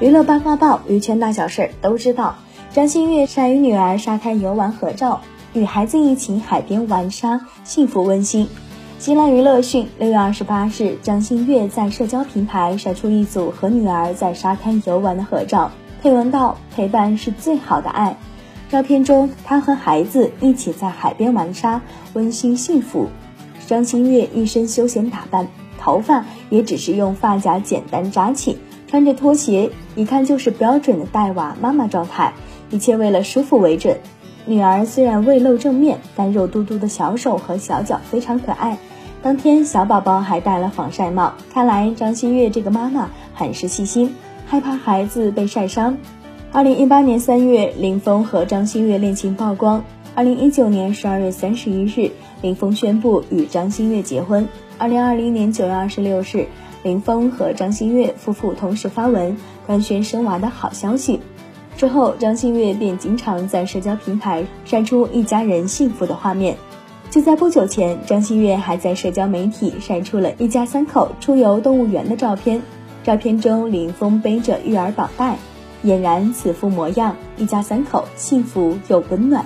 娱乐八卦报，娱圈大小事儿都知道。张馨月晒与女儿沙滩游玩合照，与孩子一起海边玩沙，幸福温馨。新浪娱乐讯，六月二十八日，张馨月在社交平台晒出一组和女儿在沙滩游玩的合照，配文道：“陪伴是最好的爱。”照片中，她和孩子一起在海边玩沙，温馨幸福。张馨月一身休闲打扮，头发也只是用发夹简单扎起。穿着拖鞋，一看就是标准的带娃妈妈状态，一切为了舒服为准。女儿虽然未露正面，但肉嘟嘟的小手和小脚非常可爱。当天小宝宝还戴了防晒帽，看来张馨月这个妈妈很是细心，害怕孩子被晒伤。二零一八年三月，林峰和张馨月恋情曝光。二零一九年十二月三十一日，林峰宣布与张馨月结婚。二零二零年九月二十六日。林峰和张馨月夫妇同时发文官宣生娃的好消息，之后张馨月便经常在社交平台晒出一家人幸福的画面。就在不久前，张馨月还在社交媒体晒出了一家三口出游动物园的照片，照片中林峰背着育儿宝带，俨然此父模样，一家三口幸福又温暖。